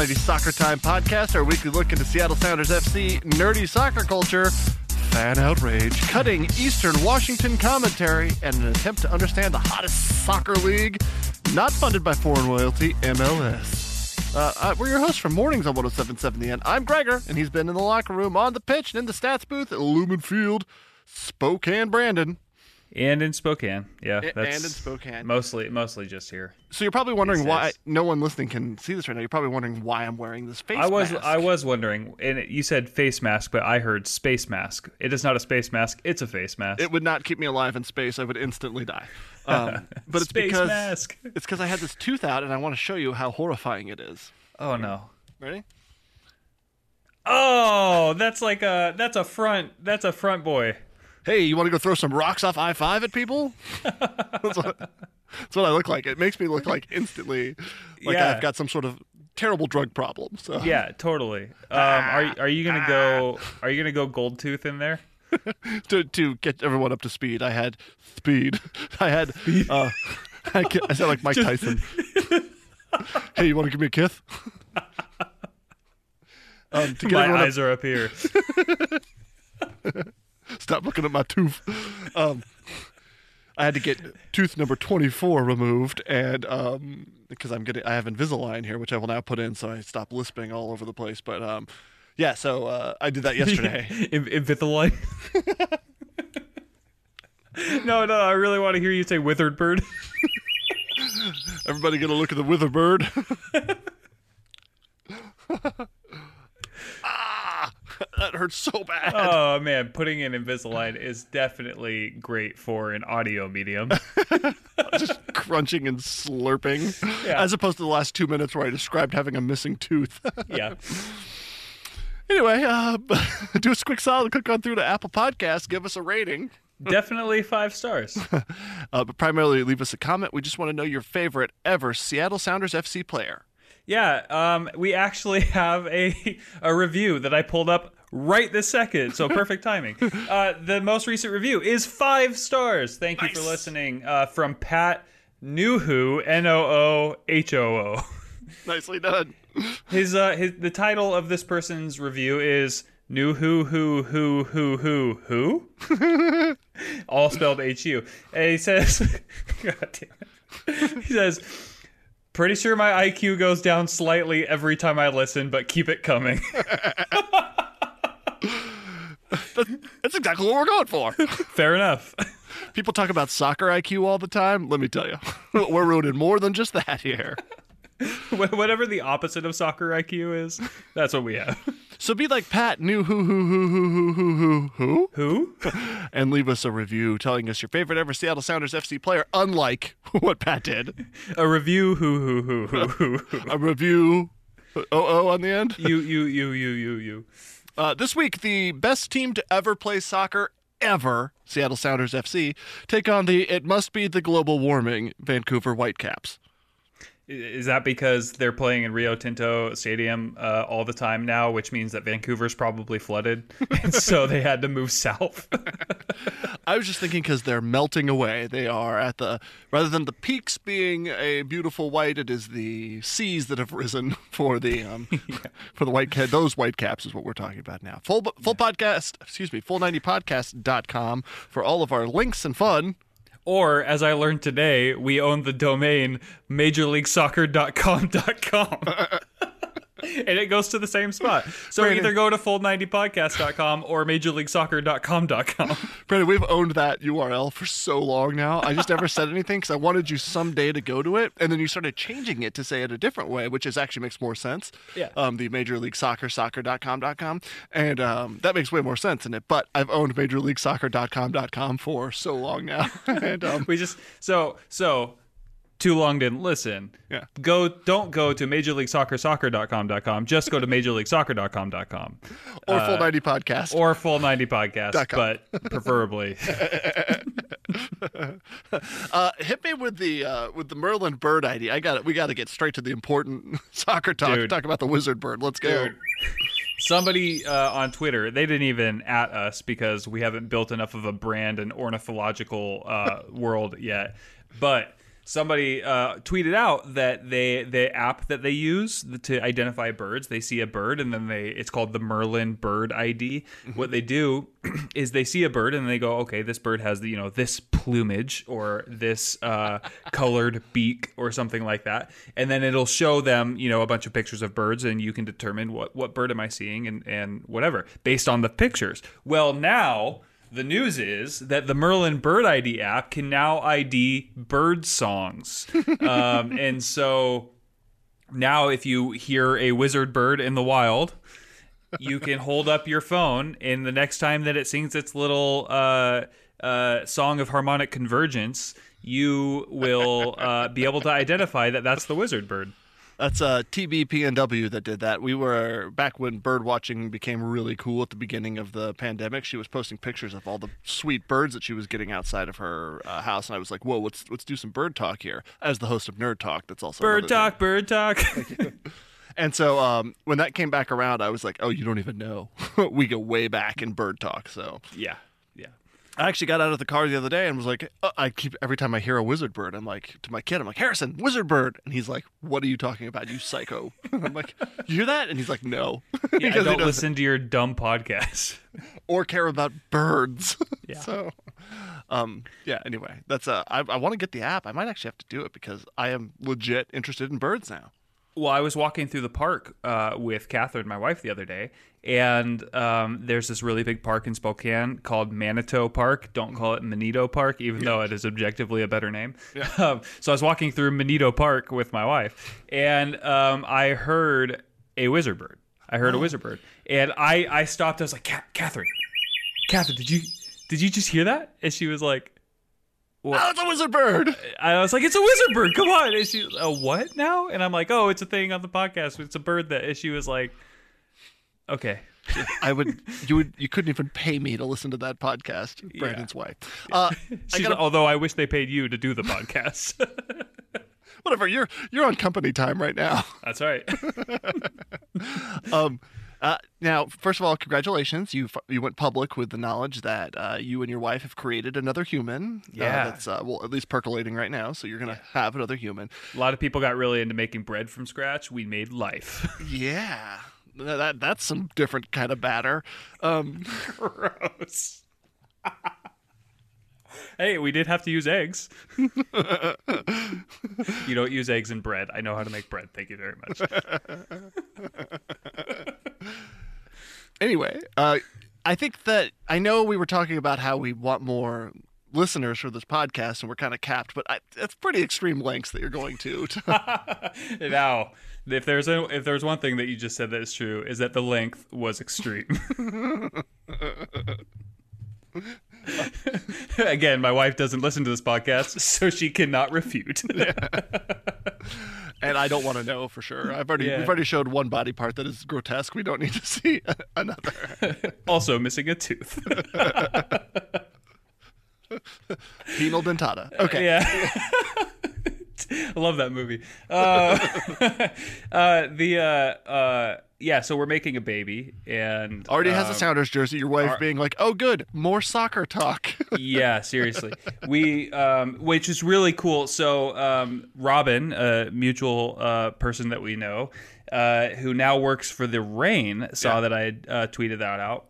90 Soccer Time podcast, our weekly look into Seattle Sounders FC nerdy soccer culture, fan outrage, cutting Eastern Washington commentary, and an attempt to understand the hottest soccer league, not funded by foreign royalty, MLS. Uh, we're your hosts from Mornings on 1077 The End. I'm Gregor, and he's been in the locker room, on the pitch, and in the stats booth at Lumen Field, Spokane, Brandon. And in Spokane, yeah, that's and in Spokane. mostly mostly just here. So you're probably wondering why no one listening can see this right now. You're probably wondering why I'm wearing this face I was mask. I was wondering, and it, you said face mask, but I heard space mask. It is not a space mask; it's a face mask. It would not keep me alive in space. I would instantly die. Um, but it's Space because mask. it's because I had this tooth out, and I want to show you how horrifying it is. oh no! Ready? Oh, that's like a that's a front that's a front boy. Hey, you want to go throw some rocks off I five at people? that's, what, that's what I look like. It makes me look like instantly like Yeah. I've got some sort of terrible drug problem. So Yeah, totally. Um, are are you gonna go? Are you gonna go gold tooth in there? to to get everyone up to speed, I had speed. I had. Uh, I, I sound like Mike Tyson. hey, you want to give me a kiss? um, to get My everyone eyes are up here. Stop looking at my tooth. Um, I had to get tooth number 24 removed, and um, because I'm getting, I have Invisalign here, which I will now put in, so I stop lisping all over the place. But um, yeah, so uh, I did that yesterday. in, in Vithaline. no, no, I really want to hear you say withered bird. Everybody get a look at the withered bird. that hurts so bad. Oh man, putting in Invisalign is definitely great for an audio medium. Just crunching and slurping, Yeah. as opposed to the last two minutes where I described having a missing tooth. yeah. anyway, uh, do us a quick solid, click on through to Apple Podcasts, give us a rating. Definitely five stars. uh, but primarily leave us a comment. We just want to know your favorite ever Seattle Sounders FC player. Yeah, um, we actually have a a review that I pulled up right this second, so perfect timing. Uh, the most recent review is five stars. Thank you for listening. Uh, from Pat Noohoo, N O O H O O. Nicely done. His uh his the title of this person's review is New Who Who Who Who Who Who All spelled H U. He says God damn it. He says Pretty sure my IQ goes down slightly every time I listen, but keep it coming. That's exactly what we're going for. Fair enough. People talk about soccer IQ all the time. Let me tell you, we're ruining more than just that here. Wh- Whatever the opposite of soccer IQ is, that's what we have. So be like Pat, new who who who who who who who who, Who? and leave us a review telling us your favorite ever Seattle Sounders FC player. Unlike what Pat did, A review who who who who who who. a review. Oh oh on the end. You you you you you you. Uh, this week, the best team to ever play soccer ever, Seattle Sounders FC, take on the it must be the global warming Vancouver Whitecaps. Is that because they're playing in Rio Tinto Stadium uh, all the time now, which means that Vancouver's probably flooded, and so they had to move south? I was just thinking because they're melting away. They are at the rather than the peaks being a beautiful white, it is the seas that have risen for the um, for the white cat. Those white caps is what we're talking about now. Full full podcast, excuse me, full90podcast.com for all of our links and fun. Or, as I learned today, we own the domain majorleaguesoccer.com.com. and it goes to the same spot. So Brandon. either go to full90podcast.com or majorleaguesoccer.com.com. Brandon, we've owned that URL for so long now. I just never said anything because I wanted you someday to go to it, and then you started changing it to say it a different way, which is actually makes more sense. Yeah. Um, the Major League Soccer, soccer.com.com, and um, that makes way more sense in it. But I've owned Major League Soccer.com.com for so long now, and um, We just so so too long didn't listen. Yeah. Go don't go to majorleaguesoccersoccer.com.com. Just go to majorleaguesoccer.com.com or Full 90 Podcast. or full 90 podcast, but preferably Uh, hit me with the uh, with the Merlin bird ID. I got it. We got to get straight to the important soccer talk. Dude. Talk about the wizard bird. Let's go. Dude. Somebody uh, on Twitter, they didn't even at us because we haven't built enough of a brand and ornithological uh, world yet. But somebody uh, tweeted out that they the app that they use to identify birds, they see a bird and then they it's called the Merlin Bird ID. What they do is they see a bird and they go, okay, this bird has the you know this plumage or this uh, colored beak or something like that, and then it'll show them you know a bunch of pictures of birds and you can determine what what bird am I seeing and and whatever based on the pictures. Well, now. The news is that the Merlin Bird ID app can now ID bird songs. um, and so now, if you hear a wizard bird in the wild, you can hold up your phone, and the next time that it sings its little uh, uh, song of harmonic convergence, you will uh, be able to identify that that's the wizard bird. That's uh, TBPNW that did that. We were back when bird watching became really cool at the beginning of the pandemic. She was posting pictures of all the sweet birds that she was getting outside of her uh, house, and I was like, "Whoa, let's let's do some bird talk here." As the host of Nerd Talk, that's also Bird talk, bird talk. And so um, when that came back around, I was like, "Oh, you don't even know. we go way back in bird talk." So yeah. I actually got out of the car the other day and was like, uh, I keep every time I hear a wizard bird, I'm like to my kid, I'm like Harrison, wizard bird, and he's like, What are you talking about, you psycho? I'm like, You hear that? And he's like, No, Yeah, I don't listen to your dumb podcast. or care about birds. Yeah. so, um, yeah. Anyway, that's uh, I, I want to get the app. I might actually have to do it because I am legit interested in birds now. Well, I was walking through the park uh, with Catherine, my wife, the other day, and um, there's this really big park in Spokane called Manito Park. Don't call it Manito Park, even though it is objectively a better name. Um, so I was walking through Manito Park with my wife, and um, I heard a wizard bird. I heard a wizard bird, and I I stopped. I was like, Catherine, Catherine, did you did you just hear that? And she was like. Oh, it's a wizard bird. I was like, "It's a wizard bird. Come on!" And she, "A what now?" And I'm like, "Oh, it's a thing on the podcast. It's a bird that." And she was like, "Okay." I would, you would, you couldn't even pay me to listen to that podcast. Brandon's wife. Uh, I gotta, although I wish they paid you to do the podcast. whatever. You're you're on company time right now. That's right. Um, uh, now, first of all, congratulations! You you went public with the knowledge that uh, you and your wife have created another human. Uh, Yeah. that's uh, well, at least percolating right now. So you're gonna have another human. A lot of people got really into making bread from scratch. We made life. Yeah, that that's some different kind of batter. Um, Gross. hey, we did have to use eggs. you don't use eggs in bread. I know how to make bread. Thank you very much. anyway, uh, I think that I know we were talking about how we want more listeners for this podcast, and we're kind of capped, but I, that's pretty extreme lengths that you're going to. now, if there's a, if there's one thing that you just said that is true, is that the length was extreme. Again, my wife doesn't listen to this podcast, so she cannot refute. and I don't want to know for sure. I've already Yeah. we've already showed one body part that is grotesque. We don't need to see another. also missing a tooth. Penal dentata. Okay. Yeah. I love that movie. Uh, uh, the uh, uh, yeah, so we're making a baby, and Already has a um, Sounders jersey. Your wife being like, "Oh, good, more soccer talk." yeah, seriously. We, um, which is really cool. So, um, Robin, a mutual uh, person that we know, uh, who now works for the Reign, saw Yeah. that I had uh, tweeted that out.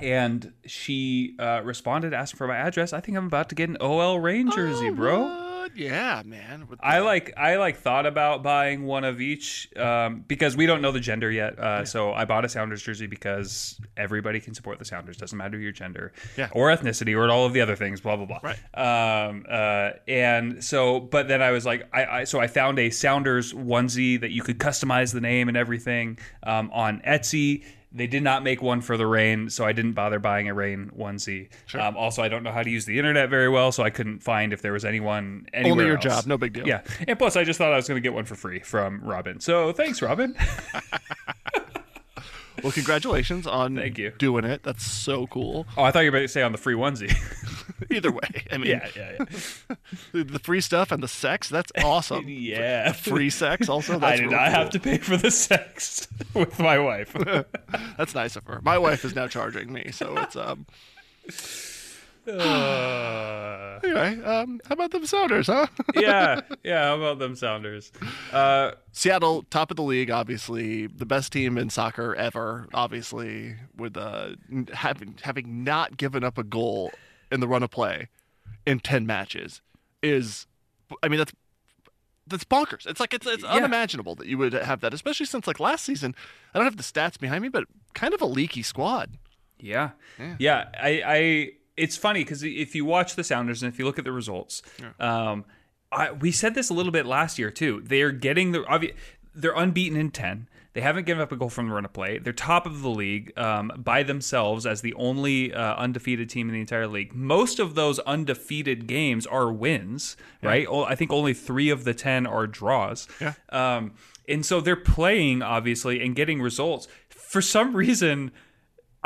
and she uh, responded asking for my address. I think I'm about to get an OL Reign jersey, bro. What? Yeah, man. I like I like thought about buying one of each um, because we don't know the gender yet. Uh, So I bought a Sounders jersey because everybody can support the Sounders. Doesn't matter your gender Yeah. or ethnicity or all of the other things. Blah blah blah. Right. Um, uh, and so, but then I was like, I, I so I found a Sounders onesie that you could customize the name and everything um, on Etsy. They did not make one for the Reign, so I didn't bother buying a Reign onesie. Um, also, I don't know how to use the internet very well, so I couldn't find if there was anyone anywhere Only your else. job, no big deal. Yeah, and plus, I just thought I was going to get one for free from Robin. So thanks, Robin. Well, congratulations on Thank you. doing it. That's so cool. oh, I thought you were about to say on the free onesie. Either way, I mean, yeah, yeah, yeah. the, free stuff and the sex, that's awesome. yeah. Free sex also. I did real not have to pay for the sex with my wife. That's nice of her. My wife is now charging me, so it's um. Uh, Anyway, um, how about them Sounders, huh? yeah, yeah. How about them Sounders? Uh, Seattle, top of the league, obviously the best team in soccer ever. Obviously, with uh, having having not given up a goal in the run of play in ten matches is, I mean that's that's bonkers. It's like it's, it's Yeah. unimaginable that you would have that, especially since like last season. I don't have the stats behind me, but kind of a leaky squad. Yeah. Yeah. I, I it's funny because if you watch the Sounders and if you look at the results, um, I, we said this a little bit last year too. They're getting the obvi- they're unbeaten in ten. They haven't given up a goal from the run of play. They're top of the league um, by themselves as the only uh, undefeated team in the entire league. Most of those undefeated games are wins, right? I think only three of the ten are draws. Yeah. Um, and so they're playing obviously and getting results. For some reason,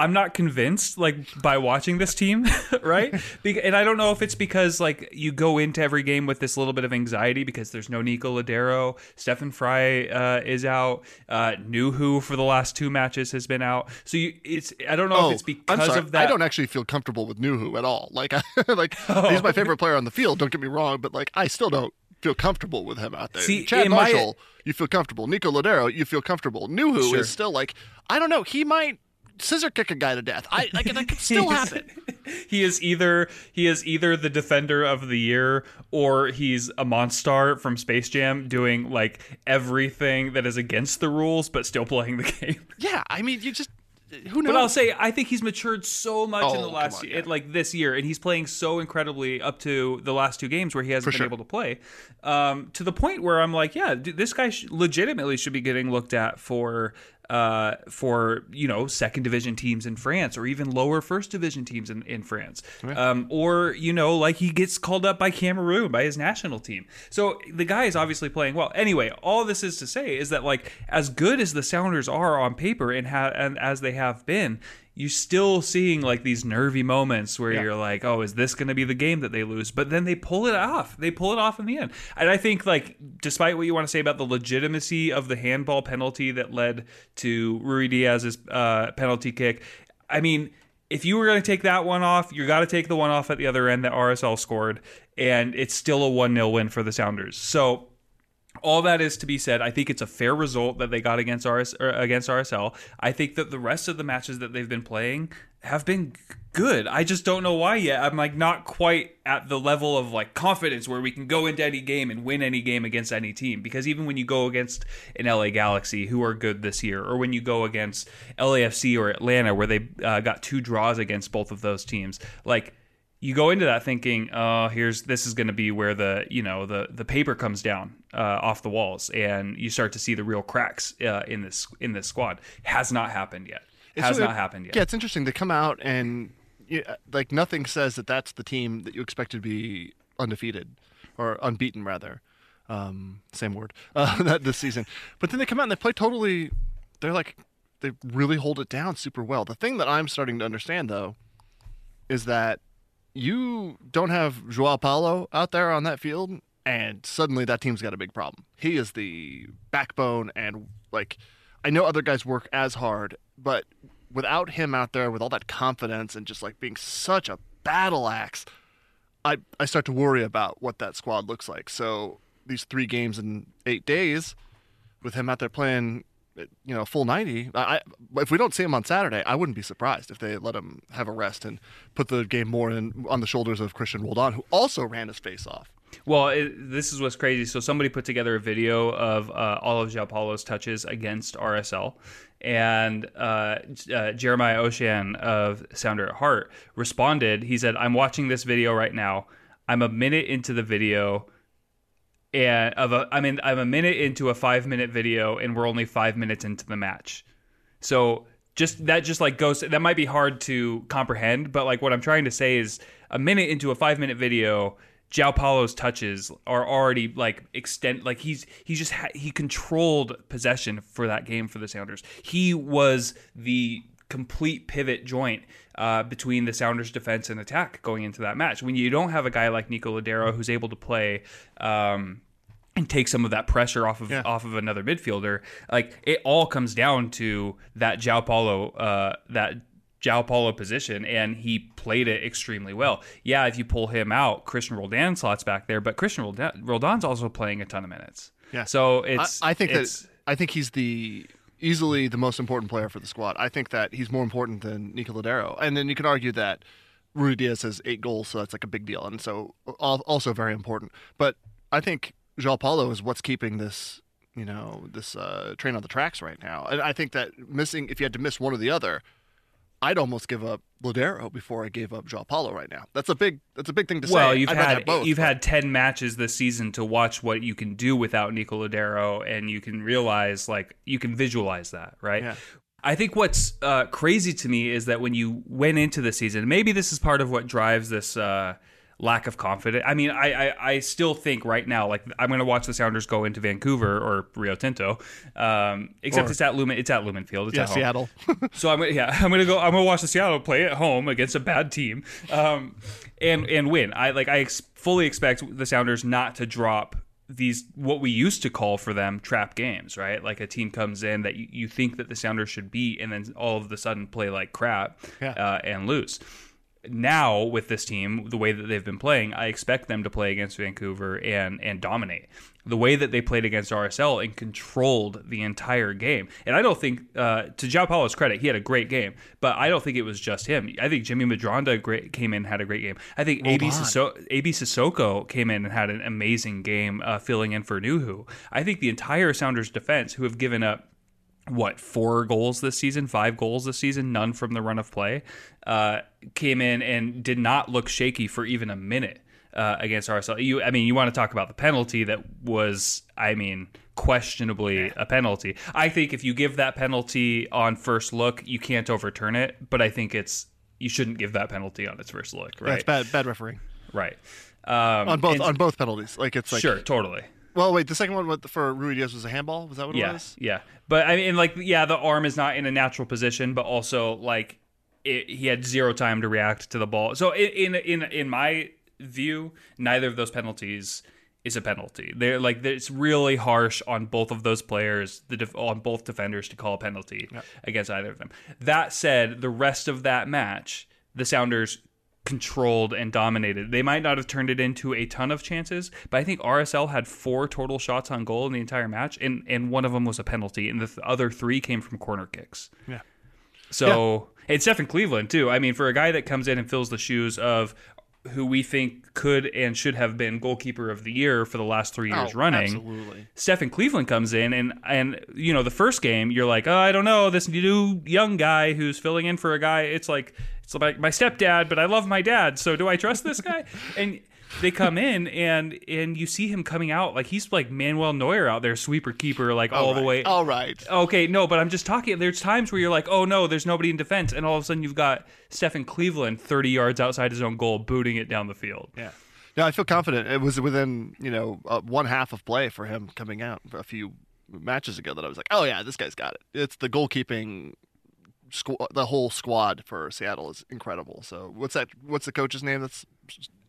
I'm not convinced like by watching this team, right? And I don't know if it's because like you go into every game with this little bit of anxiety because there's no Nico Lodeiro, Stefan Frei uh, is out, uh, Nuhu for the last two matches has been out. So you, it's I don't know if it's because Oh, I'm sorry. of that. I don't actually feel comfortable with Nuhu at all. Like, I, like Oh. he's my favorite player on the field. Don't get me wrong, but like, I still don't feel comfortable with him out there. See, Chad in my- Marshall, you feel comfortable. Nico Lodeiro, you feel comfortable. Nuhu Sure. is still like, I don't know. He might scissor kick a guy to death. I like that could still happen. he is either he is either the defender of the year or he's a monster from Space Jam doing like everything that is against the rules but still playing the game. Yeah, I mean, you just who knows? But I'll say I think he's matured so much in Oh, the last on, year, yeah. like this year, and he's playing so incredibly up to the last two games where he hasn't For been sure. able to play, um, to the point where I'm like, yeah, dude, this guy sh- legitimately should be getting looked at for. Uh, for you know second division teams in France or even lower first division teams in, in France. Um, or you know like he gets called up by Cameroon by his national team. So the guy is obviously playing well. Anyway all this is to say is that like as good as the Sounders are on paper and, ha- and as they have been you're still seeing like these nervy moments where you're like, oh, is this going to be the game that they lose? But then they pull it off. They pull it off in the end. And I think, like, despite what you want to say about the legitimacy of the handball penalty that led to Ruidiaz's uh, penalty kick, I mean, if you were going to take that one off, you got to take the one off at the other end that RSL scored, and it's still a 1 0 win for the Sounders. So all that is to be said. I think it's a fair result that they got against RS against RSL. I think that the rest of the matches that they've been playing have been good. I just don't know why yet. I'm like not quite at the level of like confidence where we can go into any game and win any game against any team. Because even when you go against an LA Galaxy who are good this year, or when you go against LAFC or Atlanta where they uh, got two draws against both of those teams, like you go into that thinking, oh, here's this is going to be where the you know the the paper comes down uh, off the walls, and you start to see the real cracks uh, in this in this squad. Has not happened yet. Has so- not happened yet. Yeah, it's interesting. to come out and like nothing says that that's the team that you expect to be undefeated or unbeaten rather. Um, same word. Uh, this season, but then they come out and they play totally. They're like they really hold it down super well. The thing that I'm starting to understand though is that you don't have Joao Paulo out there on that field, and suddenly that team's got a big problem. He is the backbone, and like I know other guys work as hard, but without him out there with all that confidence and just like being such a battle axe, I I start to worry about what that squad looks like. So these three games in eight days, with him out there playing you know, full 90. I, if we don't see him on Saturday, I wouldn't be surprised if they let him have a rest and put the game more in, on the shoulders of Christian Roldan, who also ran his face off. Well, it, this is what's crazy. So somebody put together a video of uh, all of João Paulo's touches against RSL, and uh, uh, Jeremiah Oshan of Sounder at Heart responded. He said, "I'm watching this video right now. I'm a minute into the video." And of a, I mean, I'm a minute into a five minute video, and we're only five minutes into the match. So just that just like goes that might be hard to comprehend, but like what I'm trying to say is a minute into a five minute video, João Paulo's touches are already like extend like he's he just ha- he controlled possession for that game for the Sounders. He was the complete pivot joint uh, between the Sounders defense and attack going into that match. When you don't have a guy like Nico Lodeiro who's able to play um, and take some of that pressure off of Yeah. off of another midfielder, like it all comes down to that João Paulo uh, that João Paulo position, and he played it extremely well. Yeah, if you pull him out, Christian Roldan slots back there, but Christian Roldan, Roldan's also playing a ton of minutes. Yeah. so it's I, I think it's, that I think he's the easily the most important player for the squad. I think that he's more important than Nico Lodeiro. And then you can argue that Ruidiaz has eight goals, so that's like a big deal, and so also very important. But I think João Paulo is what's keeping this, you know, this uh, train on the tracks right now. And I think that missing, if you had to miss one or the other, I'd almost give up Lodeiro before I gave up João Paulo right now. That's a big, that's a big thing to say. well, you've I'd had both, you've but- had ten matches this season to watch what you can do without Nico Lodeiro, and you can realize like you can visualize that, right? Yeah. I think what's uh, crazy to me is that when you went into the season, maybe this is part of what drives this uh, lack of confidence. I mean, I, I, I still think right now, like I'm going to watch the Sounders go into Vancouver or Rio Tinto, um, except Or- it's at Lumen, it's at Lumen Field, it's yeah, at home. Seattle. So I'm yeah, I'm gonna go. I'm gonna watch the Seattle play at home against a bad team, um, and and win. I like I ex- fully expect the Sounders not to drop these what we used to call for them trap games, right? Like a team comes in that you, you think that the Sounders should beat, and then all of a sudden play like crap Yeah. uh, and lose. Now with this team, the way that they've been playing, I expect them to play against Vancouver and and dominate. The way that they played against RSL and controlled the entire game, and I don't think uh, to João Paulo's credit, he had a great game, but I don't think it was just him. I think Jimmy Medranda great, came in and had a great game. I think AB, on. AB Sissoko came in and had an amazing game uh, filling in for Nuhu. I think the entire Sounders defense, who have given up what four goals this season, five goals this season, none from the run of play, uh, came in and did not look shaky for even a minute uh, against RSL. You, I mean, you want to talk about the penalty that was, I mean, questionably a penalty. I think if you give that penalty on first look, you can't overturn it. But I think it's you shouldn't give that penalty on its first look, right? That's bad, bad refereeing Right. Um, on both and- on both penalties. Like it's like sure, totally. Well, wait, the second one for Ruidiaz was a handball. Was that what it yeah, was? Yeah, but I mean, like, yeah, the arm is not in a natural position, but also like it, he had zero time to react to the ball. So in in in, in my view, neither of those penalties is a penalty. They're like it's really harsh on both of those players, the def- on both defenders to call a penalty against either of them. That said, the rest of that match, the Sounders controlled and dominated. They might not have turned it into a ton of chances, but I think RSL had four total shots on goal in the entire match, and and one of them was a penalty, and the th- other three came from corner kicks. Yeah. So it's Stephen Cleveland too. I mean, for a guy that comes in and fills the shoes of who we think could and should have been goalkeeper of the year for the last three years Oh, running. Absolutely. Stephen Cleveland comes in and and you know the first game you're like oh I don't know this new young guy who's filling in for a guy it's like it's like my stepdad but I love my dad so do I trust this guy and they come in and and you see him coming out like he's like Manuel Neuer out there sweeper keeper like all the way All right. Okay, no, but I'm just talking. There's times where you're like, oh no, there's nobody in defense, and all of a sudden you've got Stephen Cleveland 30 yards outside his own goal, booting it down the field. Yeah. No, I feel confident. It was within you know uh, one half of play for him coming out a few matches ago that I was like, oh yeah, this guy's got it. It's the goalkeeping. Squ- the whole squad for Seattle is incredible. So what's that? What's the coach's name? That's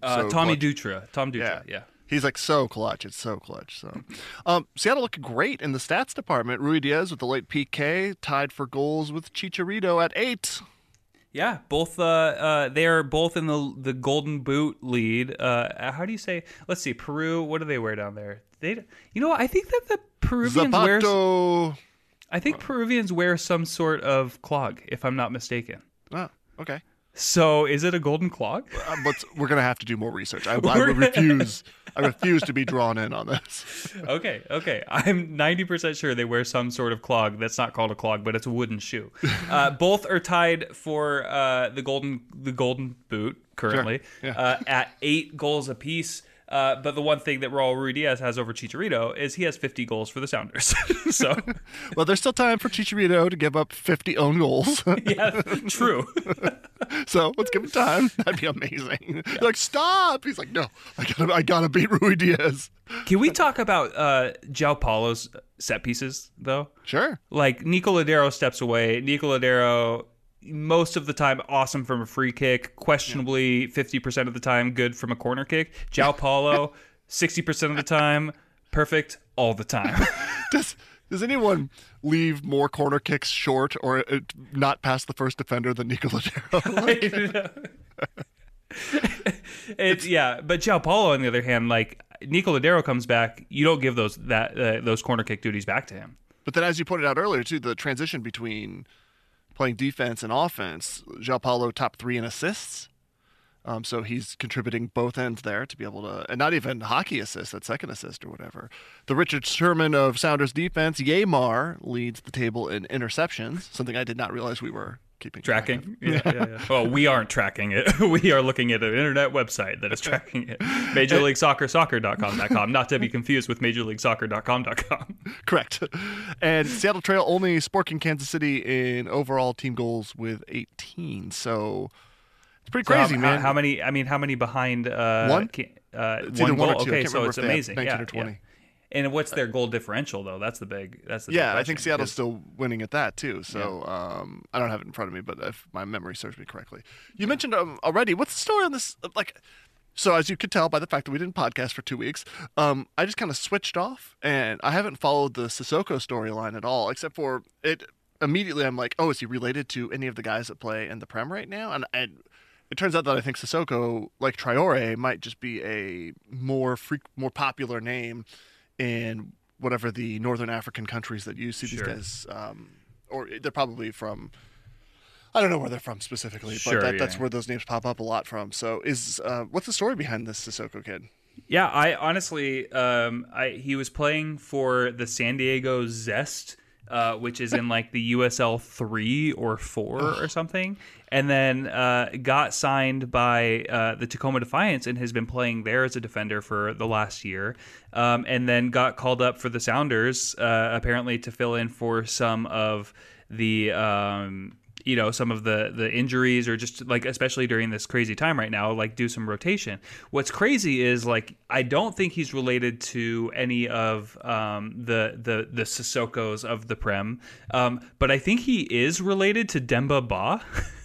Uh, Tommy clutch? Dutra, Tom Dutra, yeah. He's like so clutch. It's so clutch. So, um, Seattle looking great in the stats department. Ruidiaz with the late PK tied for goals with Chicharito at eight. Yeah, both uh, uh, they're both in the the Golden Boot lead. Uh, how do you say? Let's see, Peru. What do they wear down there? They, you know, I think that the Peruvians wear. I think Peruvians wear some sort of clog, if I'm not mistaken. Oh, okay. So is it a golden clog? Uh, but we're gonna have to do more research. I, I refuse. I refuse to be drawn in on this. okay, okay. I'm 90% sure they wear some sort of clog that's not called a clog, but it's a wooden shoe. Uh, both are tied for uh, the golden the golden boot currently Sure, yeah. uh, at eight goals apiece. Uh, but the one thing that Raul Ruidiaz has over Chicharito is he has 50 goals for the Sounders. so, Well, there's still time for Chicharito to give up 50 own goals. yeah, true. so let's give him time. That'd be amazing. They're like, stop. He's like, no, I gotta, I gotta beat Rui Diaz. Can we talk about uh, João Paulo's set pieces, though? Sure. like Nico Lodeiro steps away. Nico Lodeiro, most of the time, awesome from a free kick. Questionably, fifty percent of the time, good from a corner kick. João Paulo, sixty percent of the time, perfect all the time. Does Does anyone leave more corner kicks short or uh, not past the first defender than Nico Lodeiro? it's yeah, but João Paulo, on the other hand, like Nico Lodeiro comes back, you don't give those that uh, those corner kick duties back to him. But then, as you pointed out earlier, too, the transition between playing defense and offense, João Paulo top three in assists. Um, so he's contributing both ends there to be able to, and not even hockey assist, that second assist or whatever. The Richard Sherman of Sounders defense, Yeimar, leads the table in interceptions, something I did not realize we were keeping. Tracking, yeah, yeah, yeah. Well, we aren't tracking it. We are looking at an internet website that is tracking it. Major League Soccer, soccer.com.com, not to be confused with Major League Soccer.com.com. Correct. And Seattle Trail only Sporting Kansas City in overall team goals with 18. So it's pretty So crazy, how, man. How, how many? I mean, how many behind? Uh, One? Uh, It's one either one or goal. two. Okay, so it's if they have amazing. 19 yeah, or 20. yeah. And what's their goal differential though? That's the big. That's the big Yeah, I question, think Seattle's still winning at that too. So um, I don't have it in front of me, but if my memory serves me correctly, you mentioned um, already. What's the story on this? Like, so as you could tell by the fact that we didn't podcast for two weeks, um, I just kind of switched off, and I haven't followed the Sissoko storyline at all, except for it. Immediately, I'm like, oh, is he related to any of the guys that play in the Prem right now? And, and it turns out that I think Sissoko, like Traore, might just be a more freak, more popular name in whatever the northern African countries that you see Sure. these guys, um, or they're probably from. I don't know where they're from specifically, Sure, but that, that's where those names pop up a lot from. So, is uh, what's the story behind this Sissoko kid? Yeah, I honestly, um, I he was playing for the San Diego Zest, uh, which is in like the USL three or four or something, and then uh, got signed by uh, the Tacoma Defiance and has been playing there as a defender for the last year, um, and then got called up for the Sounders uh, apparently to fill in for some of the. Um, you know some of the the injuries or just like especially during this crazy time right now like do some rotation. What's crazy is like i don't think he's related to any of um the the the sissokos of the prem. Um but i think he is related to demba ba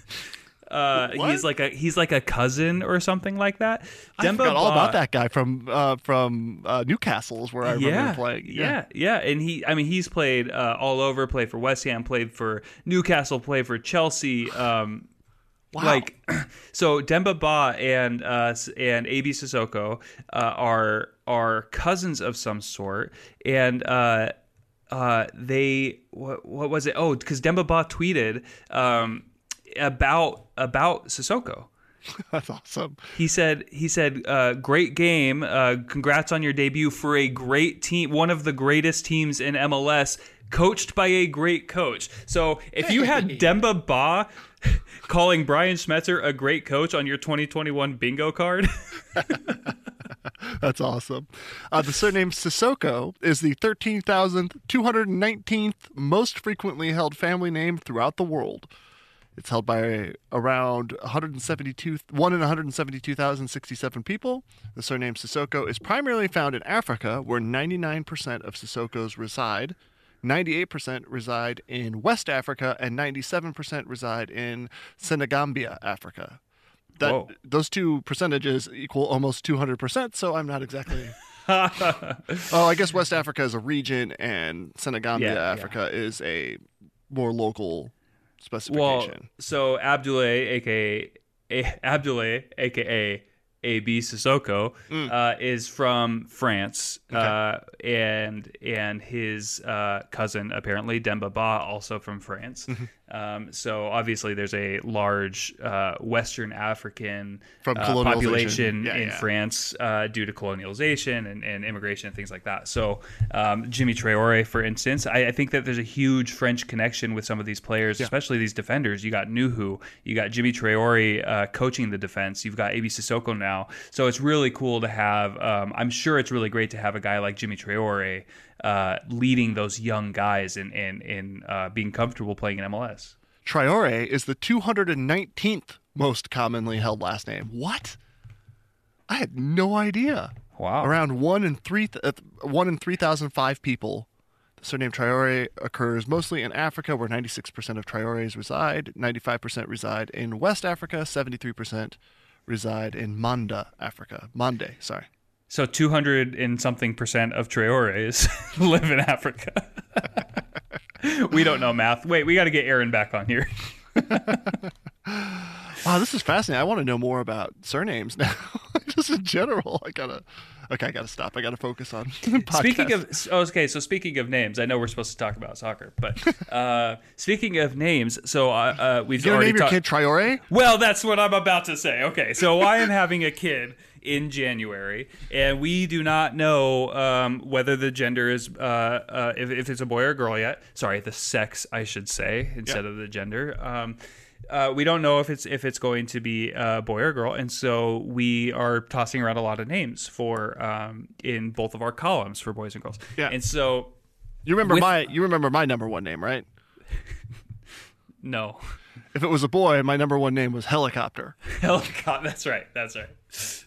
uh he's like a he's like a cousin or something like that I demba forgot all ba about that guy from uh, from uh, Newcastle, is where I remember yeah, him playing. Yeah. yeah, and he, I mean, he's played uh, all over. Played for West Ham, played for Newcastle, played for Chelsea. Um, Wow. Like, so Demba Ba and uh, and AB Sissoko uh, are are cousins of some sort, and uh, uh, they what, what was it? Oh, because Demba Ba tweeted um, about about Sissoko that's awesome. he said he said uh, great game uh, congrats on your debut for a great team one of the greatest teams in mls coached by a great coach so if you had demba ba calling brian schmetzer a great coach on your 2021 bingo card That's awesome. Uh, the surname Sissoko is the 13,219th most frequently held family name throughout the world. It's held by around 172, one in 172,067 people. The surname Sissoko is primarily found in Africa, where 99% of Sissokos reside. 98% reside in West Africa, and 97% reside in Senegambia, Africa. That Whoa. those two percentages equal almost 200%, so I'm not exactly Oh, I guess West Africa is a region and Senegambia, Yeah, yeah. Africa is a more local well specification. so abdoulaye aka a, abdoulaye aka AB Sissoko, Mm. uh, is from France, uh, and and his uh, cousin apparently Demba Ba also from France. Um, so obviously there's a large uh, Western African uh, population Yeah, in yeah. France uh, due to colonialization and, and immigration and things like that. So um, Jimmy Traore, for instance, I, I think that there's a huge French connection with some of these players, especially these defenders. You got Nuhu, you got Jimmy Traore uh, coaching the defense, you've got AB Sissoko now. So it's really cool to have. Um, I'm sure it's really great to have a guy like Jimmy Traore uh, leading those young guys and and, and uh, being comfortable playing in MLS. Traore is the 219th most commonly held last name. What? I had no idea. Wow. Around one in three, th- uh, one in three thousand five people. The surname Traore occurs mostly in Africa, where 96% of Traores reside. 95% reside in West Africa. 73% reside in Manda, Africa. Mande, sorry. So 200 and something percent of Traores live in Africa. we don't know math. Wait, we got to get Aaron back on here. Wow, this is fascinating. I want to know more about surnames now, just in general. I gotta. Okay, I gotta stop. I gotta focus on. Speaking of, oh, okay, so speaking of names, I know we're supposed to talk about soccer, but uh, speaking of names, so uh, uh, we've you already name your talked. kid Traore? Well, that's what I'm about to say. Okay, so I am having a kid in January, and we do not know um, whether the gender is uh, uh, if, if it's a boy or a girl yet. Sorry, the sex, I should say, instead of the gender. Um, uh, we don't know if it's if it's going to be a boy or girl, and so we are tossing around a lot of names for um, in both of our columns for boys and girls. Yeah. and so You remember With- my you remember my number one name, right? no. If it was a boy, my number one name was Helicopter, Helicopter. That's right. That's right.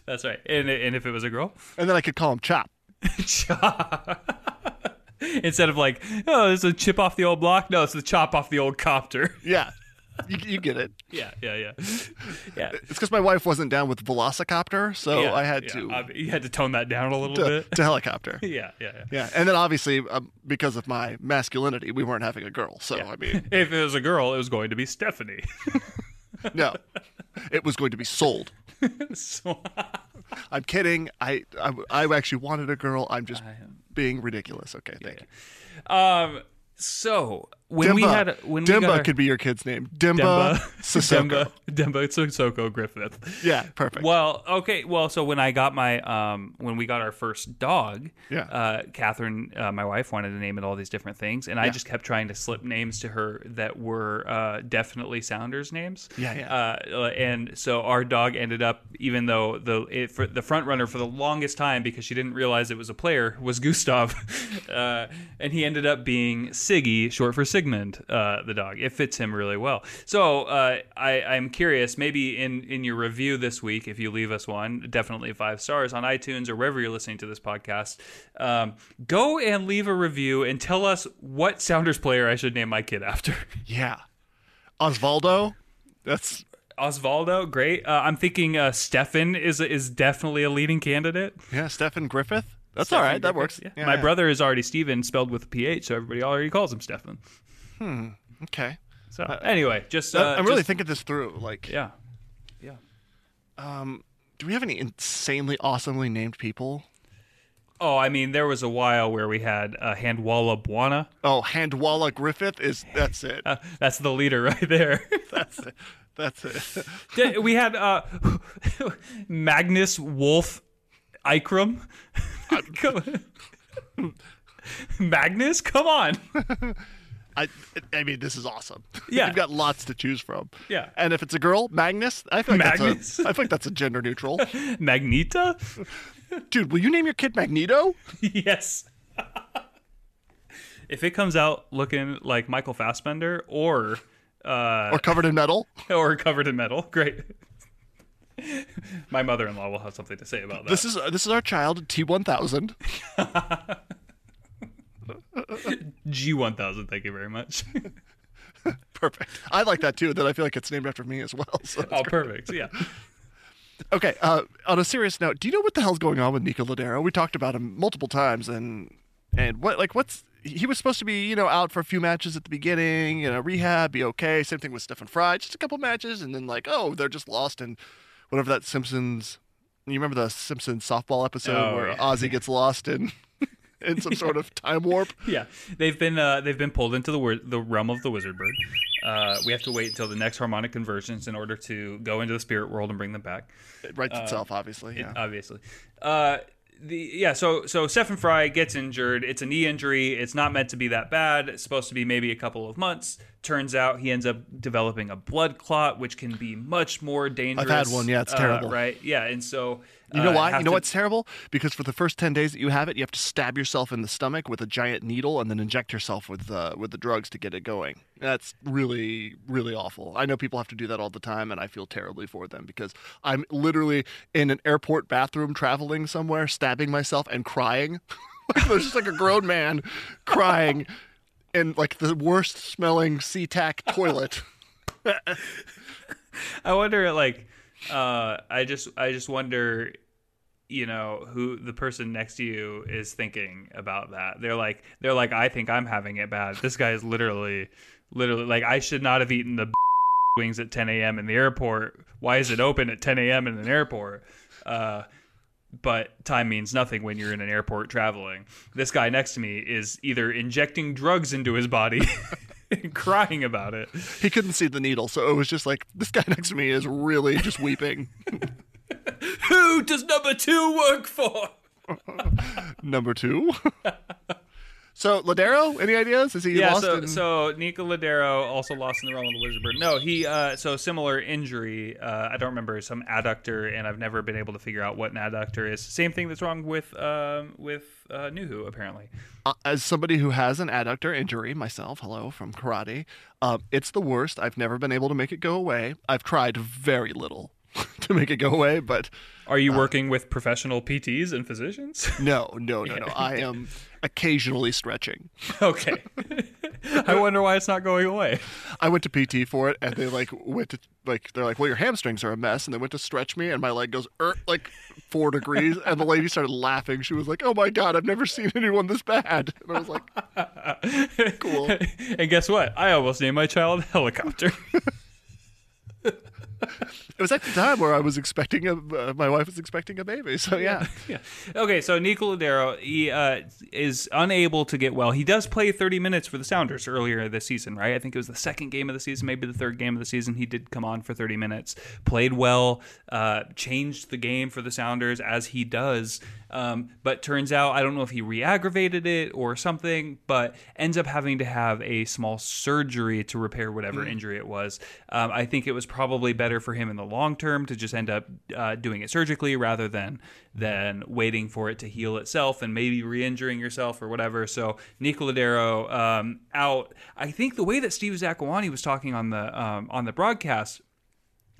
That's right. And and if it was a girl, and then I could call him Chop. Chop. Instead of like, oh, there's a chip off the old block. No, it's the chop off the old copter. Yeah, you, you get it. yeah, yeah, yeah, yeah. It's because my wife wasn't down with Velocicopter, so yeah, I had yeah. to you had to tone that down a little to, bit. to Helicopter. yeah, yeah, yeah. Yeah, and then obviously um, because of my masculinity, we weren't having a girl. So I mean, If it was a girl, it was going to be Stephanie. no, it was going to be sold. so, I'm kidding. I, I I actually wanted a girl. I'm just being ridiculous. Okay, thank you. um, so when we Dimba. had when we Dimba our, could be your kid's name. Dimba, Sissoko. Demba, Demba Sissoko Griffith. Yeah, perfect. Well, okay. Well, so when I got my um when we got our first dog, Yeah. uh, Catherine, uh, my wife, wanted to name it all these different things, and I just kept trying to slip names to her that were uh, definitely Sounders names. Yeah, yeah. Uh, and so our dog ended up, even though the it, for, the front runner for the longest time because she didn't realize it was a player was Gustav, uh, and he ended up being Siggy, short for Sigmund, uh, the dog. It fits him really well. So uh, I, I'm curious, maybe in in your review this week, if you leave us one, definitely five stars on iTunes or wherever you're listening to this podcast, um, go and leave a review and tell us what Sounders player I should name my kid after. yeah, Osvaldo. That's Osvaldo, great. Uh, I'm thinking uh, Stefan is is definitely a leading candidate. yeah, Stefan Griffith. That's Stefan all right. That works. yeah. Yeah, My yeah. brother is already Steven, spelled with a PH, so everybody already calls him Stefan. Okay. So anyway, just uh, Uh, I'm really just- thinking this through. Like, yeah, yeah. do we have any insanely awesomely named people? Oh, I mean, there was a while where we had uh, Handwalla Bwana. Oh, Handwalla Griffith is that's it. Uh, that's the leader right there. That's it. That's it. We had uh, Magnus Wolff Eikrem. Come- Magnus, come on. I I mean, this is awesome. Yeah. You've got lots to choose from. Yeah. And if it's a girl, Magnus, I think like Magnus. that's a, I like that's a gender neutral. Magneta? Dude, will you name your kid Magneto? yes. if it comes out looking like Michael Fassbender or uh, Or covered in metal? or covered in metal, great. My mother-in-law will have something to say about that. This is this is our child T1000. G1000, thank you very much. Perfect. I like that too. That I feel like it's named after me as well. So oh, perfect. Yeah. Okay. Uh, on a serious note, do you know what the hell's going on with Nico Lodeiro? We talked about him multiple times, and and what like what's he was supposed to be you know out for a few matches at the beginning, you know rehab, be okay. Same thing with Stephen Frei, just a couple matches, and then like oh they're just lost and whatever that Simpsons You remember the Simpsons softball episode Oh, where yeah. Ozzy gets lost in in some sort of time warp? Yeah, they've been uh, they've been pulled into the wor- the realm of the wizard bird. Uh, we have to wait until the next harmonic convergence in order to go into the spirit world and bring them back. It writes itself, obviously. Yeah. obviously. Uh, the yeah, so so Stephen Fry gets injured. It's a knee injury. It's not meant to be that bad. It's supposed to be maybe a couple of months. Turns out he ends up developing a blood clot, which can be much more dangerous. I've had one, yeah, it's uh, terrible. right? Yeah, and so You know uh, why? You know to- what's terrible? Because for the first ten days that you have it, you have to stab yourself in the stomach with a giant needle and then inject yourself with uh, with the drugs to get it going. That's really really awful. I know people have to do that all the time, and I feel terribly for them because I'm literally in an airport bathroom traveling somewhere, stabbing myself and crying. like there's just like a grown man crying in like the worst smelling SeaTac toilet. I wonder, like, uh, I just, I just wonder, you know, who the person next to you is thinking about that. They're like, they're like, I think I'm having it bad. This guy is literally, literally, like, I should not have eaten the wings at 10 a.m. in the airport. Why is it open at 10 a.m. in an airport? Uh, but time means nothing when you're in an airport traveling. This guy next to me is either injecting drugs into his body and crying about it. He couldn't see the needle, so it was just like this guy next to me is really just weeping. Who does number two work for? Number two. So Lodeiro, any ideas? Is he yeah, lost? so in... so Nico Lodeiro also lost in the realm of the Wizard Bird. No, he uh, so similar injury. Uh, I don't remember some adductor, and I've never been able to figure out what an adductor is. Same thing that's wrong with um, with uh, Nouhou apparently. Uh, as somebody who has an adductor injury myself, hello from karate. Um, it's the worst. I've never been able to make it go away. I've tried very little to make it go away, but Are you working with professional PTs and physicians? no, no, no, no. I am occasionally stretching. okay. I wonder why it's not going away. I went to PT for it, and they like went to like they're like, well, your hamstrings are a mess, and they went to stretch me, and my leg goes er, like four degrees, and the lady started laughing. She was like, "Oh my god, I've never seen anyone this bad," and I was like, "Cool." and guess what? I almost named my child helicopter. It was at the time where I was expecting a, uh, my wife was expecting a baby, so yeah. yeah. Okay, so Nico Lodeiro, he uh, is unable to get well. He does play 30 minutes for the Sounders earlier this season, right? I think it was the second game of the season, maybe the third game of the season. He did come on for 30 minutes, played well, uh, changed the game for the Sounders as he does. Um, but turns out, I don't know if he re aggravated it or something, but ends up having to have a small surgery to repair whatever injury it was. Um, I think it was probably better for him in the long term to just end up uh, doing it surgically rather than than waiting for it to heal itself and maybe re-injuring yourself or whatever. So Nico Lodeiro um, out. I think the way that Steve Zakuani was talking on the um, on the broadcast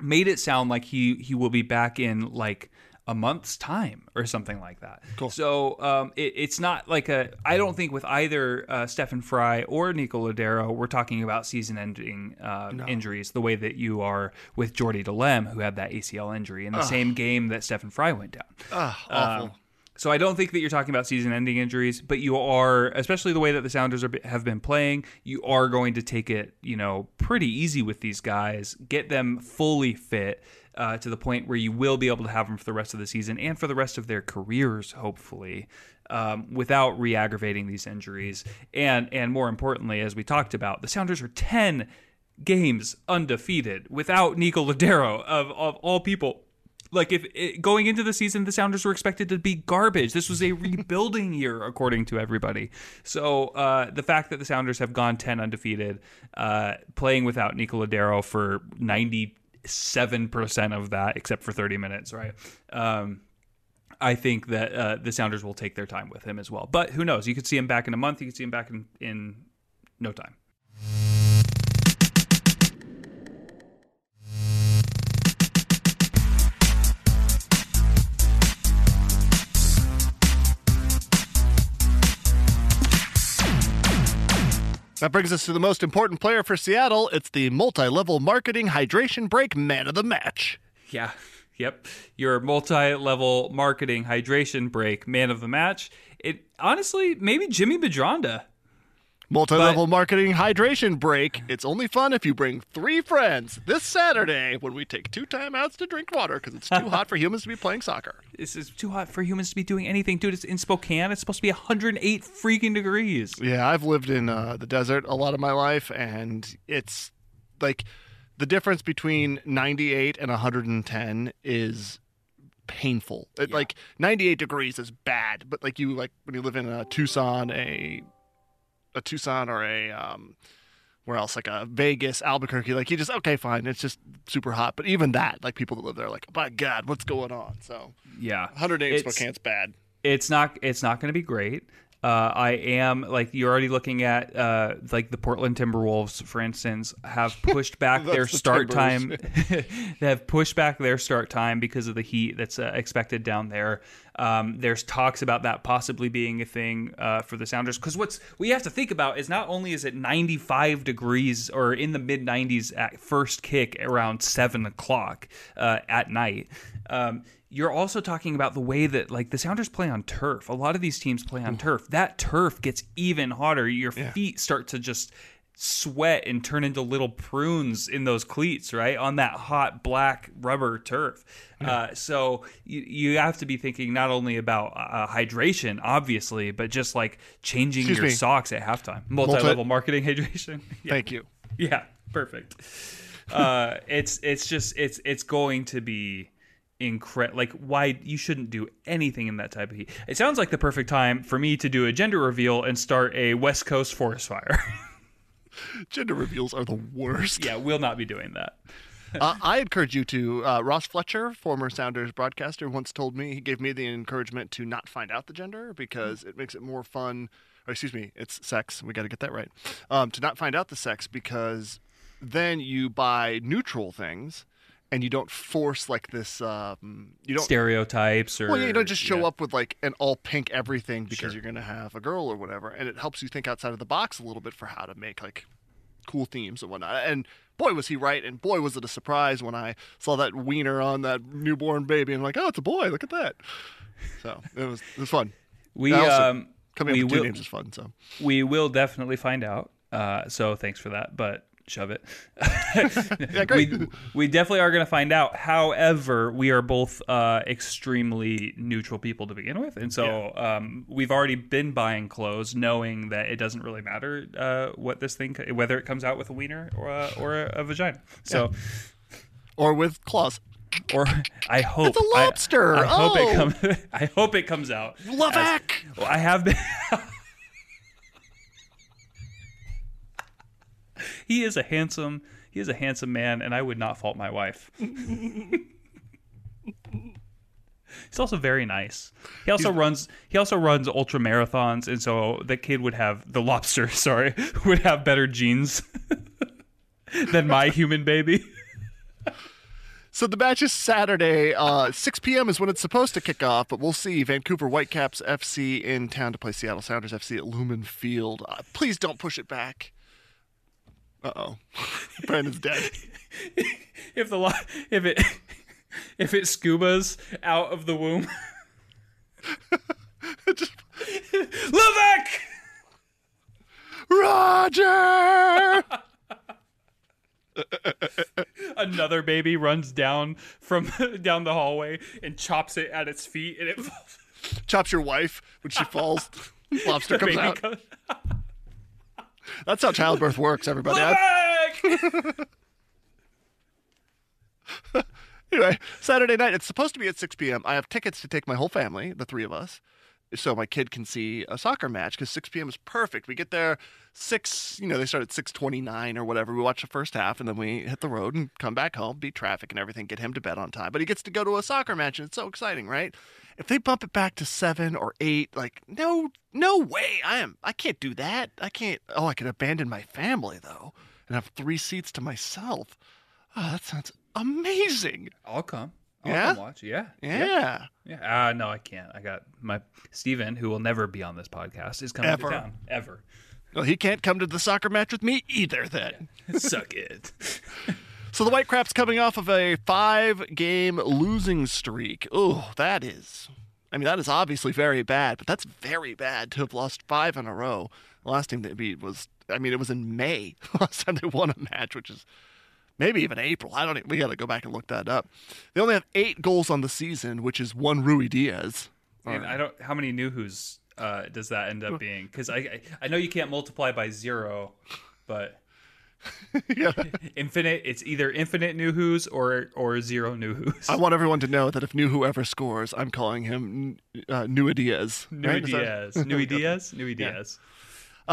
made it sound like he he will be back in like a month's time or something like that. Cool. So um, it, it's not like a. I don't think with either uh, Stefan Frei or Nico Lodeiro, we're talking about season-ending uh, injuries the way that you are with Jordy Delem, who had that ACL injury in the same game that Stefan Frei went down. Ah, awful. Um, so I don't think that you're talking about season-ending injuries, but you are, especially the way that the Sounders are, have been playing, you are going to take it, you know, pretty easy with these guys, get them fully fit uh, to the point where you will be able to have them for the rest of the season and for the rest of their careers, hopefully. Um, without re-aggravating these injuries, and and more importantly, as we talked about, the Sounders are ten games undefeated without Nico Lodeiro of of all people. Like if it, going into the season the sounders were expected to be garbage. This was a rebuilding year according to everybody. So uh, the fact that the sounders have gone 10 undefeated uh, playing without Nico Lodeiro for 97% of that except for 30 minutes right um, I think that uh, the Sounders will take their time with him as well. But who knows? You could see him back in a month. You could see him back in, in no time. That brings us to the most important player for Seattle. It's the multi-level marketing hydration break man of the match. Yeah. Yep. Your multi-level marketing hydration break man of the match. It honestly maybe Jimmy Medranda. Multi-level marketing hydration break. It's only fun if you bring three friends this Saturday when we take two timeouts to drink water because it's too hot for humans to be playing soccer. This is too hot for humans to be doing anything, dude. It's in Spokane. It's supposed to be 108 freaking degrees. Yeah, I've lived in uh, the desert a lot of my life, and it's like the difference between 98 and 110 is painful. It, Like 98 degrees is bad, but like you like when you live in a Tucson, a a Tucson or a um, where else like a Vegas, Albuquerque, like you just okay, fine, it's just super hot. But even that, like people that live there, are like, my God, what's going on? So Yeah. 108 It's- Spokane's bad. it's not it's not going to be great. Uh, I am like you're already looking at uh, like the Portland Timberwolves, for instance, have pushed back their the start time. They have pushed back their start time because of the heat that's uh, expected down there. Um, there's talks about that possibly being a thing uh, for the Sounders because what's we have to think about is not only is it 95 degrees or in the mid 90s at first kick around seven o'clock uh, at night. Um, you're also talking about the way that like the Sounders play on turf. A lot of these teams play on turf. That turf gets even hotter. Your feet start to just sweat and turn into little prunes in those cleats, right? On that hot black rubber turf. Uh, so you, you have to be thinking not only about uh, hydration, obviously, but just like changing Excuse your me. socks at halftime. Multi level marketing hydration. Yeah. Thank you. Yeah, perfect. Uh, it's it's just it's it's going to be incredible. Like, why you shouldn't do anything in that type of heat. It sounds like the perfect time for me to do a gender reveal and start a West Coast forest fire. Gender reveals are the worst. yeah, we'll not be doing that. uh, I encourage you to. Uh, Ross Fletcher, former Sounders broadcaster, once told me he gave me the encouragement to not find out the gender because it makes it more fun. Or excuse me, it's sex. We got to get that right. Um, to not find out the sex because then you buy neutral things and you don't force like this. Um, you don't. Stereotypes or Well, yeah, you don't just show yeah. up with like an all pink everything because Sure. you're going to have a girl or whatever, and it helps you think outside of the box a little bit for how to make like cool themes and whatnot. And boy, was he right, and boy, was it a surprise when I saw that wiener on that newborn baby, and I'm like, oh, it's a boy. Look at that. So it was it was fun. We also, um coming we up with two names is fun. So we will definitely find out. Uh, so thanks for that, but shove it. yeah, we we definitely are going to find out. However, we are both uh, extremely neutral people to begin with, and so um, we've already been buying clothes, knowing that it doesn't really matter uh, what this thing, whether it comes out with a wiener or a, or a, vagina. So, or with claws. or I hope It's a I- lobster. I, hope Oh. it comes. I hope it comes out. Lovac. Well, I have been. he is a handsome. He is a handsome man, and I would not fault my wife. He's also very nice. He also runs. He also runs ultra marathons, and so the kid would have the lobster. Sorry, would have better genes than my human baby. So the match is Saturday. Uh, 6 p.m. is when it's supposed to kick off, but we'll see. Vancouver Whitecaps FC in town to play Seattle Sounders FC at Lumen Field. Uh, please don't push it back. Uh oh, Brandon's dead. If the lo- if it if it scubas out of the womb, Just... Levesque. Roger. another baby runs down from down the hallway and chops it at its feet, and it falls. Chops your wife when she falls. Lobster comes out. That's how childbirth works, everybody. Anyway, Saturday night. It's supposed to be at 6 p.m. I have tickets to take my whole family, the three of us, so my kid can see a soccer match because 6 p.m. is perfect. We get there six. You know, they start at 6:29 or whatever. We watch the first half and then we hit the road and come back home, beat traffic and everything, get him to bed on time. But he gets to go to a soccer match and it's so exciting, right? If they bump it back to seven or eight, like no, no way. I am. I can't do that. I can't. Oh, I could abandon my family though and have three seats to myself. Oh, that sounds amazing. I'll come. I'll Yeah? watch. Yeah. Yeah. Yeah. Uh, no, I can't. I got my Steven, who will never be on this podcast, is coming Ever. to town. Ever. Well, he can't come to the soccer match with me either then. Suck it. So the Whitecaps coming off of a five game losing streak. Oh, that is. I mean, that is obviously very bad, but that's very bad to have lost five in a row. The last team they beat was, I mean, it was in May last time they won a match, which is maybe even April. I don't. Even, we got to go back and look that up. They only have eight goals on the season, which is one Ruidíaz. And I don't. How many new who's uh, does that end up being? Because I, I I know you can't multiply by zero, but yeah. infinite. It's either infinite new who's or or zero new who's. I want everyone to know that if New whoever scores, I'm calling him uh, New Diaz. New right? Diaz. New Diaz. New Diaz.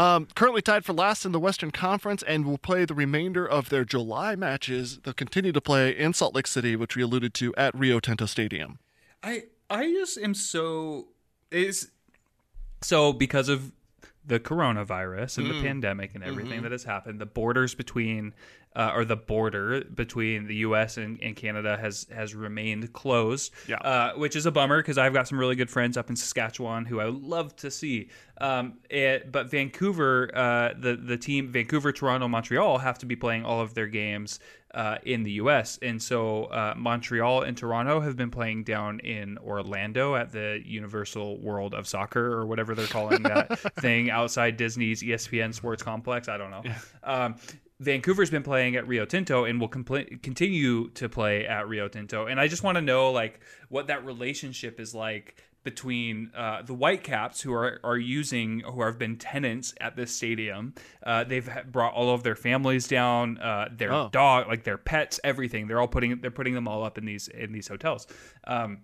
Um, currently tied for last in the Western Conference and will play the remainder of their July matches. They'll continue to play in Salt Lake City, which we alluded to at Rio Tinto Stadium. I I just am so is so because of the coronavirus and the pandemic and everything that has happened, the borders between uh, or the border between the U.S. and, and Canada has has remained closed, Yeah. uh, which is a bummer because I've got some really good friends up in Saskatchewan who I would love to see. Um, it, but Vancouver, uh, the the team Vancouver, Toronto, Montreal have to be playing all of their games uh, in the U.S. And so uh, Montreal and Toronto have been playing down in Orlando at the Universal World of Soccer or whatever they're calling that thing outside Disney's ESPN Sports Complex. I don't know. Um, Vancouver's been playing at Rio Tinto and will compl- continue to play at Rio Tinto. And I just want to know like what that relationship is like between uh, the Whitecaps, who are are using, who have been tenants at this stadium. Uh, they've brought all of their families down, uh, their Oh. dog, like their pets, everything. They're all putting they're putting them all up in these in these hotels. Um,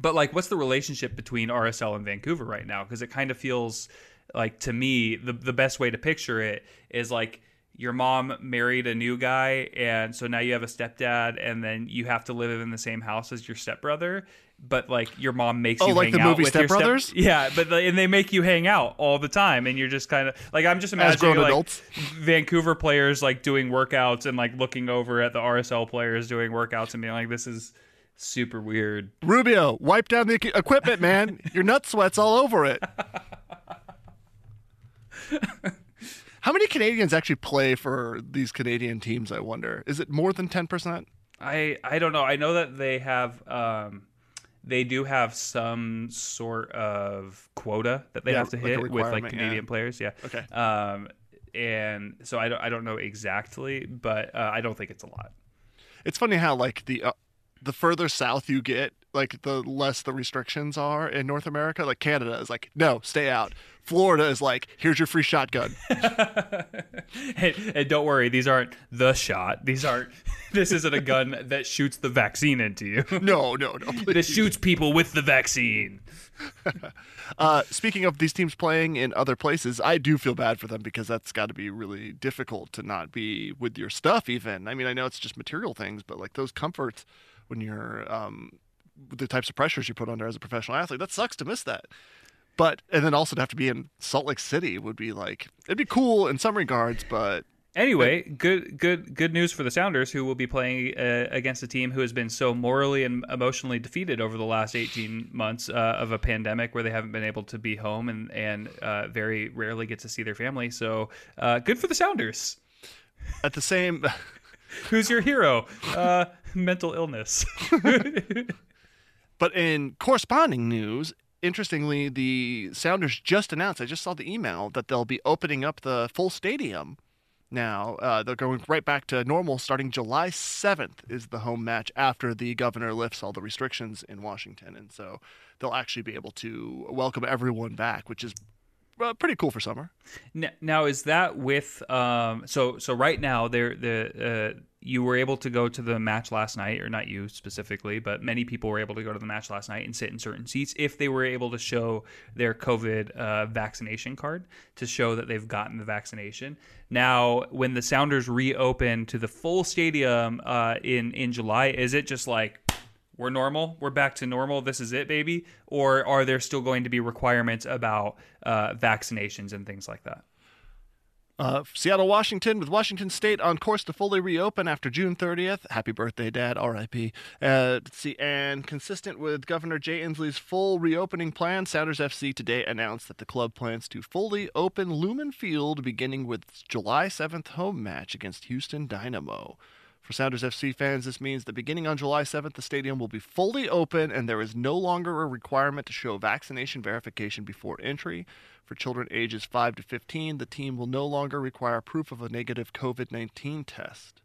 but like, what's the relationship between RSL and Vancouver right now? Because it kind of feels like to me the the best way to picture it is like your mom married a new guy, and so now you have a stepdad, and then you have to live in the same house as your stepbrother. But like your mom makes Oh, you like hang the out movie with your Step Brothers? Step- yeah, but like, and they make you hang out all the time, and you're just kind of like I'm just imagining like adults. Vancouver players like doing workouts and like looking over at the RSL players doing workouts and being like, this is super weird. Rubio, wipe down the equipment, man. Your nut sweat's all over it. How many Canadians actually play for these Canadian teams? I wonder. Is it more than ten percent? I I don't know. I know that they have um they do have some sort of quota that they Yeah, have to like hit with like Canadian yeah. players. Yeah. Okay. Um, and so I don't I don't know exactly, but uh, I don't think it's a lot. It's funny how like the uh, the further south you get, like the less the restrictions are in North America. Like Canada is like, no, stay out. Florida is like, here's your free shotgun. and, and don't worry, these aren't the shot. These aren't. This isn't a gun that shoots the vaccine into you. no, no, no. This shoots people with the vaccine. Uh, speaking of these teams playing in other places, I do feel bad for them because that's got to be really difficult to not be with your stuff. Even I mean, I know it's just material things, but like those comforts when you're um, the types of pressures you put under as a professional athlete, that sucks to miss that. But and then also to have to be in Salt Lake City would be like it'd be cool in some regards, but Anyway, good good good news for the Sounders, who will be playing uh, against a team who has been so morally and emotionally defeated over the last 18 months uh, of a pandemic, where they haven't been able to be home and and uh, very rarely get to see their family. So uh, good for the Sounders. at the same Who's your hero? Uh, mental illness. But in corresponding news, interestingly, the Sounders just announced, I just saw the email, that they'll be opening up the full stadium now. Uh, they're going right back to normal starting July 7th, is the home match after the governor lifts all the restrictions in Washington. And so they'll actually be able to welcome everyone back, which is uh, pretty cool for summer. N- Now is that with um so so right now there the uh you were able to go to the match last night or not you specifically but many people were able to go to the match last night and sit in certain seats if they were able to show their covid uh, vaccination card to show that they've gotten the vaccination now when the sounders reopen to the full stadium uh in in july is it just like we're normal we're back to normal this is it baby or are there still going to be requirements about uh, vaccinations and things like that Uh, Seattle, Washington, with Washington State on course to fully reopen after June 30th. Happy birthday, Dad. R.I.P. Uh, see, and consistent with Governor Jay Inslee's full reopening plan, Sounders FC today announced that the club plans to fully open Lumen Field beginning with July 7th home match against Houston Dynamo. For Sounders FC fans, this means that beginning on July 7th, the stadium will be fully open and there is no longer a requirement to show vaccination verification before entry. For children ages 5 to 15, the team will no longer require proof of a negative COVID 19 test.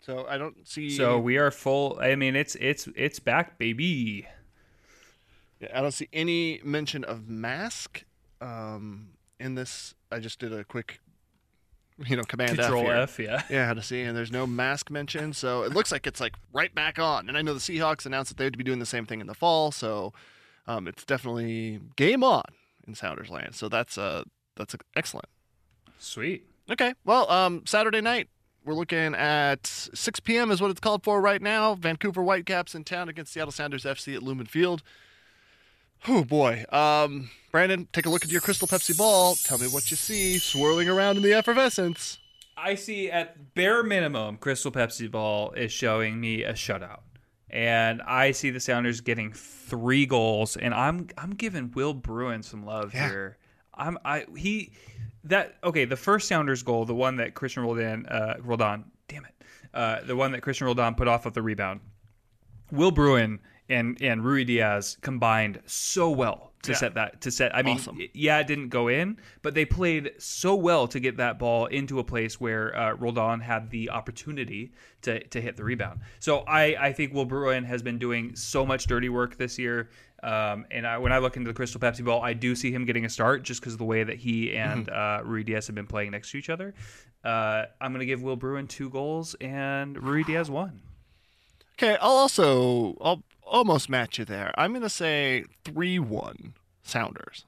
So I don't see. So we are full. I mean, it's it's it's back, baby. Yeah, I don't see any mention of mask um, in this. I just did a quick, you know, command Control F, F, yeah. Yeah, how to see, and there's no mask mentioned, so it looks like it's like right back on. And I know the Seahawks announced that they'd be doing the same thing in the fall, so um, it's definitely game on in Sounders Land. So that's uh that's excellent. Sweet. Okay, well, um, Saturday night we're looking at 6 p.m. is what it's called for right now. Vancouver Whitecaps in town against Seattle Sounders FC at Lumen Field. Oh boy, um, Brandon, take a look at your Crystal Pepsi ball. Tell me what you see swirling around in the effervescence. I see at bare minimum, Crystal Pepsi Ball is showing me a shutout, and I see the Sounders getting three goals, and I'm I'm giving Will Bruin some love Yeah. here. I'm I he that okay. The first Sounders goal, the one that Christian rolled Roldan uh, Roldan, damn it, uh, the one that Christian Roldan put off of the rebound. Will Bruin and and Ruidiaz combined so well to Yeah. set that to set. I mean, Awesome. yeah, it didn't go in, but they played so well to get that ball into a place where uh, Roldan had the opportunity to to hit the rebound. So I I think Will Bruin has been doing so much dirty work this year. Um, and I, when I look into the Crystal Pepsi Ball, I do see him getting a start just because of the way that he and uh, Ruidiaz have been playing next to each other. Uh, I'm going to give Will Bruin two goals and Ruidiaz one. Okay, I'll also I'll almost match you there. I'm gonna say three one Sounders,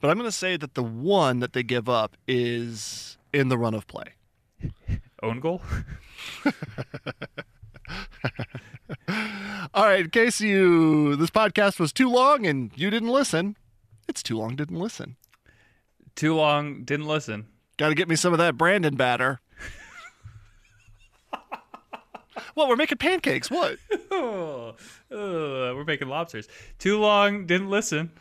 but I'm gonna say that the one that they give up is in the run of play. Own goal? All right, in case you this podcast was too long and you didn't listen, it's too long didn't listen. Too long, didn't listen. Got to get me some of that Brandon batter. What? We're making pancakes. What? Oh, uh, we're making lobsters. Too long, didn't listen.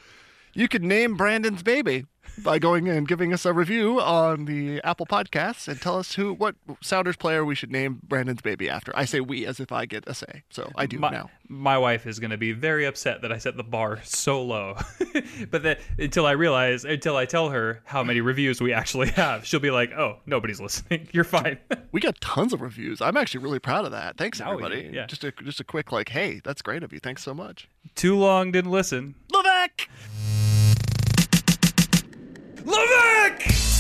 You could name Brandon's baby by going and giving us a review on the Apple Podcasts and tell us who, what Sounders player we should name Brandon's baby after. I say we as if I get a say, so I do My, now. my wife is going to be very upset that I set the bar so low. but that until I realize, until I tell her how many reviews we actually have, she'll be like, "Oh, nobody's listening. You're fine." We got tons of reviews. I'm actually really proud of that. Thanks Oh, everybody. yeah. Just a just a quick like, hey, that's great of you. Thanks so much. Too long, didn't listen. Levesque! Levesque!